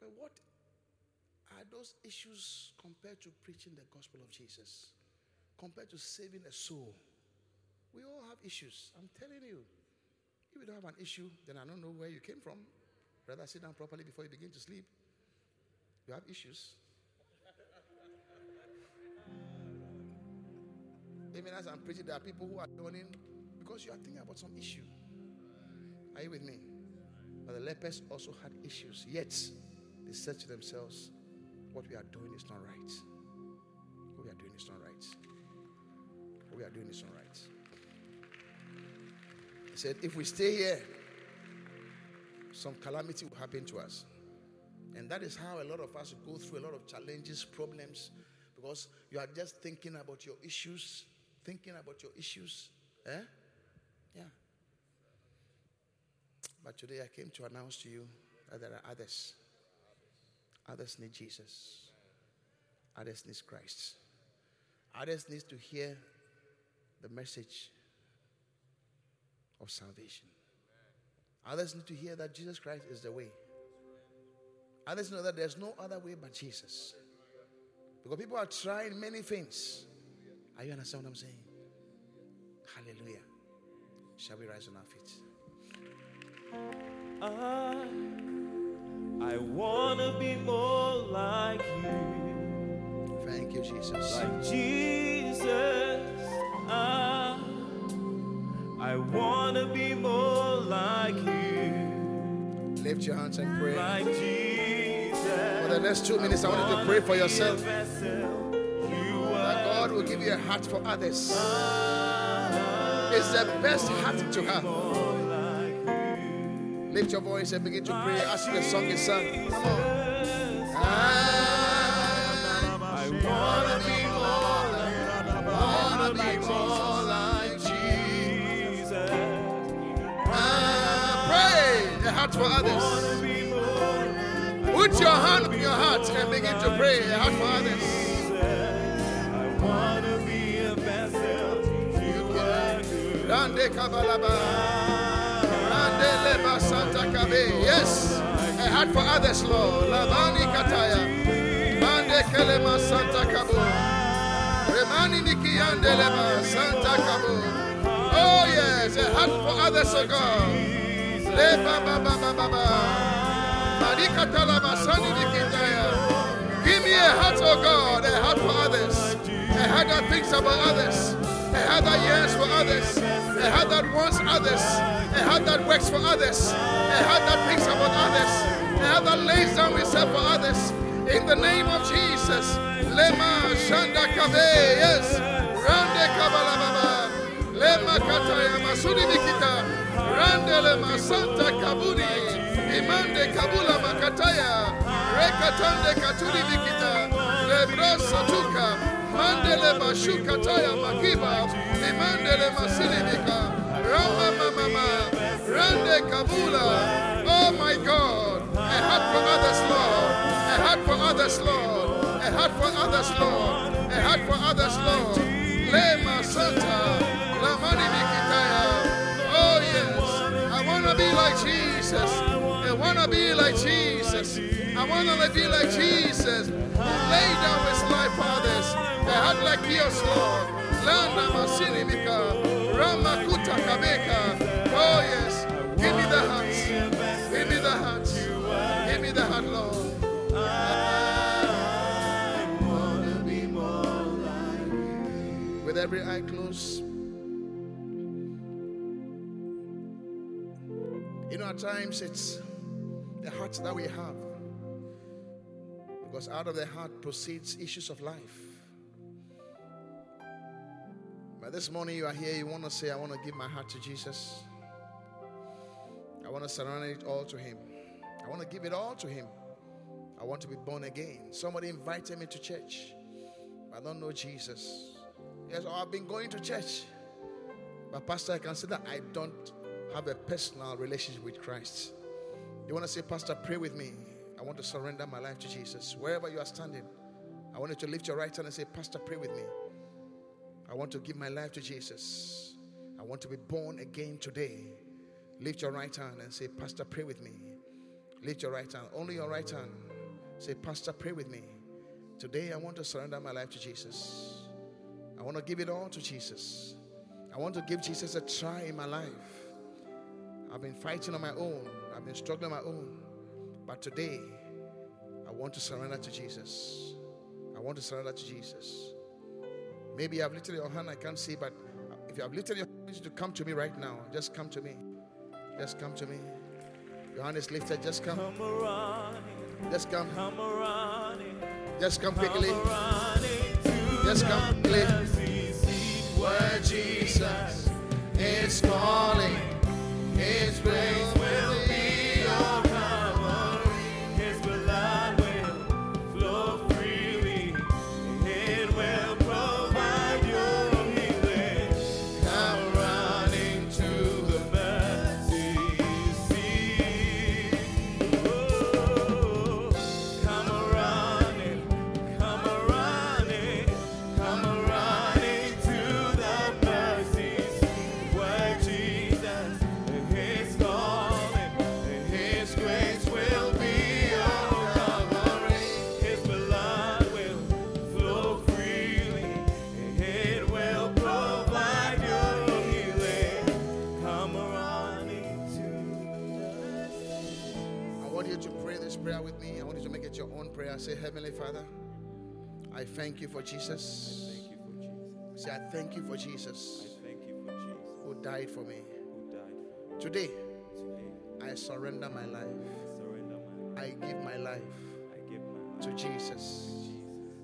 But what are those issues compared to preaching the gospel of Jesus? Compared to saving a soul? We all have issues. I'm telling you. If you don't have an issue, then I don't know where you came from. Rather sit down properly before you begin to sleep. You have issues. Even as I'm preaching, there are people who are joining because you are thinking about some issue. Are you with me? But the lepers also had issues. Yet, they said to themselves, What we are doing is not right. What we are doing is not right. What we are doing is not right. He said, If we stay here, some calamity will happen to us. And that is how a lot of us go through a lot of challenges, problems, because you are just thinking about your issues, thinking about your issues. Eh? Yeah. But today I came to announce to you that there are others. Others need Jesus. Others need Christ. Others need to hear the message of salvation. Others need to hear that Jesus Christ is the way. Others know that there's no other way but Jesus. Because people are trying many things. Are you understand what I'm saying? Hallelujah. Shall we rise on our feet? I, I want to be more like you. Thank you, Jesus. Like Jesus. I, I want to be more like you. Lift your hands and pray. Like Jesus. For the next two minutes, I want you to pray for yourself. You That God will give you a heart for others. It's the best heart to have. Lift your voice and begin to pray as the song is sung. Come on. For others. Put your hand on your heart and begin to pray a heart for others. Yes. A heart for others, Lord. Kataya. Santa. Remani Santa Kabo. Oh, yes. A heart for others, oh God. Eh, Give me a heart, oh God. A heart for others. A heart that thinks about others. A heart that yearns for others. A heart that wants others. A heart that works for others. A heart that thinks about others. A heart that lays down himself for others. In the name of Jesus. Lema Shanda Kabe. Yes. Rande Kabala Baba. Lema Kataya Masudi Nikita. Rande Lema Santa Kabudi. Imande Kabula Makataya. Rekatande Katudi Nikita. Lebra Satuka. Mandele Bashuka Taya Makiba, Imandele Masilibika, Rama Mama, Rande Kabula. Oh my God, a heart for others, Lord, a heart for others, Lord, a heart for others, Lord, like Jesus. I want to be like Jesus. I want to be like Jesus. Who laid down his life for others. A heart like yours, Lord. Lana kabeka. Oh yes. Give me the heart. Give me the heart. Give me the heart, Lord. With every eye closed. At times it's the heart that we have. Because out of the heart proceeds issues of life. But this morning you are here, you want to say, I want to give my heart to Jesus. I want to surrender it all to Him. I want to give it all to Him. I want to be born again. Somebody invited me to church. I don't know Jesus. Yes, I've been going to church. But, Pastor, I can say that I don't have a personal relationship with Christ. You want to say, Pastor, pray with me. I want to surrender my life to Jesus. Wherever you are standing, I want you to lift your right hand and say, Pastor, pray with me. I want to give my life to Jesus. I want to be born again today. Lift your right hand and say, Pastor, pray with me. Lift your right hand, only your right hand. Say, Pastor, pray with me. Today I want to surrender my life to Jesus. I want to give it all to Jesus. I want to give Jesus a try in my life. I've been fighting on my own, I've been struggling on my own. But today, I want to surrender to Jesus. I want to surrender to Jesus. Maybe you have lifted your hand, I can't see, but if you have lifted your hand, to come to me right now. Just come to me. Just come to me. Your hand is lifted. Just come. Just come. Just come quickly. Just come quickly. Where Jesus is calling, grace thank you for Jesus. Thank you for Jesus. Say, I thank you for Jesus I thank you for Jesus who died for me. who died for Today, me. Today, I surrender my life. I surrender my life. I give my life I give my life to to Jesus. Jesus.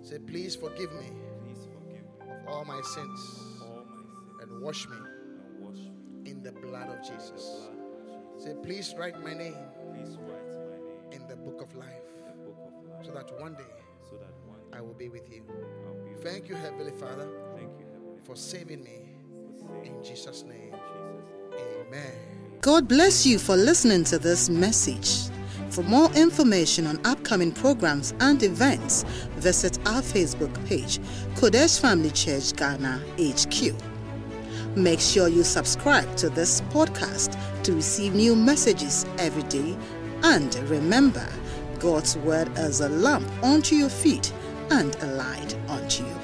Say, please forgive me Please forgive me of all my sins all my sins and wash me and wash me in the blood of Jesus. blood of Jesus. Say, please write my name Please write my name in the book of life in the book of life so that one day I will be with you. Be with Thank you, Heavenly Father, you. Thank you, Heavenly for saving me. Father, for saving In Jesus' name, me. In Jesus' name. amen. God bless you for listening to this message. For more information on upcoming programs and events, visit our Facebook page, Qodesh Family Church Ghana HQ. Make sure you subscribe to this podcast to receive new messages every day. And remember, God's Word is a lamp unto your feet and a light unto path.